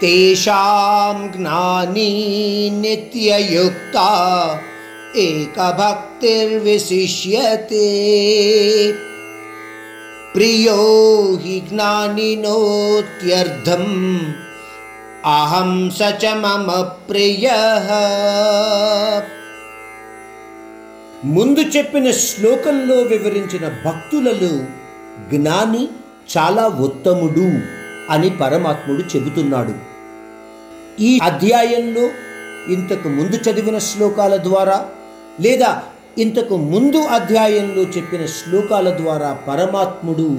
తేషాం జ్ఞానీ నిత్యయుక్త ఏకభక్తిర్విశిష్యతే ప్రియో హి జ్ఞానినోత్యర్థం అహం స చ మమ ప్రియ ముందు చెప్పిన శ్లోకంలో వివరించిన భక్తులలో జ్ఞాని చాలా ఉత్తముడు. అని పరమాత్ముడు చెబుతున్నాడు. ఈ అధ్యాయంలో ఇంతకు ముందు చదివిన శ్లోకాల ద్వారా లేదా ఇంతకు ముందు అధ్యాయంలో చెప్పిన శ్లోకాల ద్వారా పరమాత్ముడు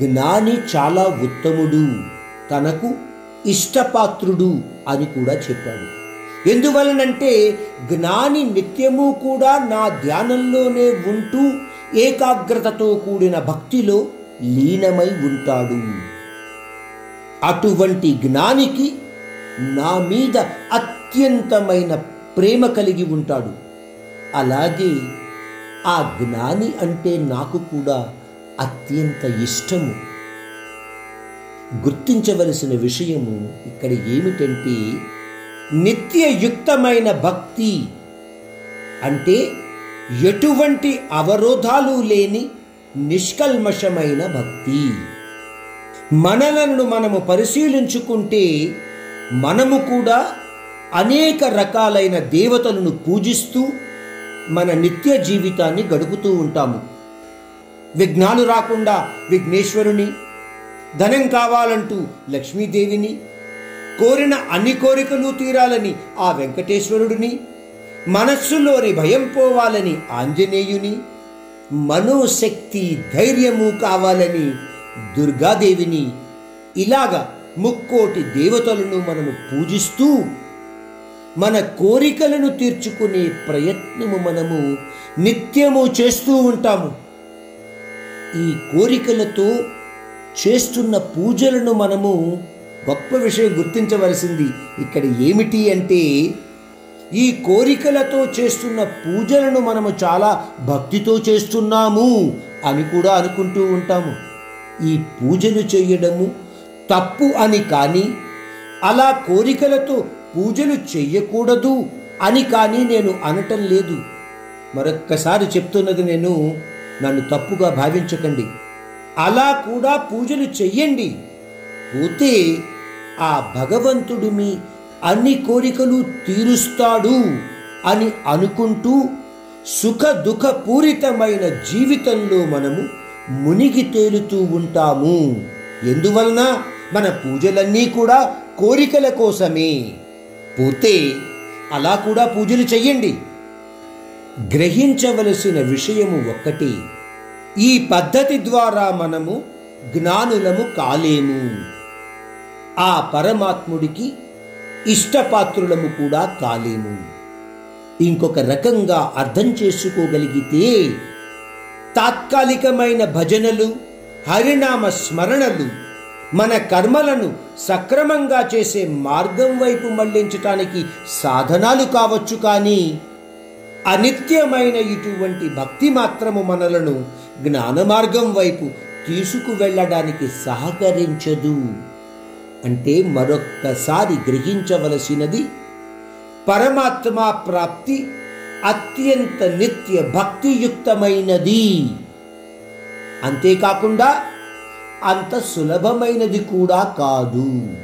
జ్ఞాని చాలా ఉత్తముడు తనకు ఇష్టపాత్రుడు అని కూడా చెప్పాడు. ఎందువలనంటే జ్ఞాని నిత్యము కూడా నా ధ్యానంలోనే ఉంటూ ఏకాగ్రతతో కూడిన భక్తిలో లీనమై ఉంటాడు. అటువంటి జ్ఞానికి నా మీద అత్యంతమైన ప్రేమ కలిగి ఉంటాడు. అలాగే ఆ జ్ఞాని అంటే నాకు కూడా అత్యంత ఇష్టము. గుర్తించవలసిన విషయము ఇక్కడ ఏమిటంటే నిత్యయుక్తమైన భక్తి అంటే ఎటువంటి అవరోధాలు లేని నిష్కల్మషమైన భక్తి. మనలను మనము పరిశీలించుకుంటే మనము కూడా అనేక రకాలైన దేవతలను పూజిస్తూ మన నిత్య జీవితాన్ని గడుపుతూ ఉంటాము. విఘ్నాలు రాకుండా విఘ్నేశ్వరుని ధనం కావాలంటూ లక్ష్మీదేవిని కోరిన అన్ని కోరికలు తీరాలని ఆ వెంకటేశ్వరుడిని మనస్సులోని భయం పోవాలని ఆంజనేయుని మనోశక్తి ధైర్యము కావాలని దుర్గాదేవిని ఇలాగా ముక్కోటి దేవతలను మనము పూజిస్తూ మన కోరికలను తీర్చుకునే ప్రయత్నము మనము నిత్యము చేస్తూ ఉంటాము. ఈ కోరికలతో చేస్తున్న పూజలను మనము గొప్ప విషయం గుర్తించవలసింది ఇక్కడ ఏమిటి అంటే ఈ కోరికలతో చేస్తున్న పూజలను మనము చాలా భక్తితో చేస్తున్నాము అని కూడా అనుకుంటూ ఉంటాము. ఈ పూజలు చేయడము తప్పు అని కానీ అలా కోరికలతో పూజలు చెయ్యకూడదు అని కానీ నేను అనటం లేదు. మరొక్కసారి చెప్తున్నది నేను నన్ను తప్పుగా భావించకండి. అలా కూడా పూజలు చెయ్యండి. పోతే ఆ భగవంతుడు మీ అన్ని కోరికలు తీరుస్తాడు అని అనుకుంటూ సుఖ దుఃఖ పూరితమైన జీవితంలో మనము మునిగి తేలుతూ ఉంటాము. ఎందువలన? మన పూజలన్నీ కూడా కోరికల కోసమే. పోతే అలా కూడా పూజలు చెయ్యండి. గ్రహించవలసిన విషయము ఒక్కటి. ఈ పద్ధతి ద్వారా మనము జ్ఞానులము కాలేము. ఆ పరమాత్ముడికి ఇష్టపాత్రులము కూడా కాలేము. ఇంకొక రకంగా అర్థం చేసుకోగలిగితే తాత్కాలికమైన భజనలు హరినామ స్మరణలు మన కర్మలను సక్రమంగా చేసే మార్గం వైపు మళ్ళించటానికి సాధనాలు కావచ్చు కానీ అనిత్యమైన ఇటువంటి భక్తి మాత్రము మనలను జ్ఞాన మార్గం వైపు తీసుకువెళ్ళడానికి సహకరించదు. అంటే మరొక్కసారి గ్రహించవలసినది పరమాత్మ ప్రాప్తి అత్యంత నిత్య భక్తియుక్తమైనది. అంతేకాకుండా అంత సులభమైనది కూడా కాదు.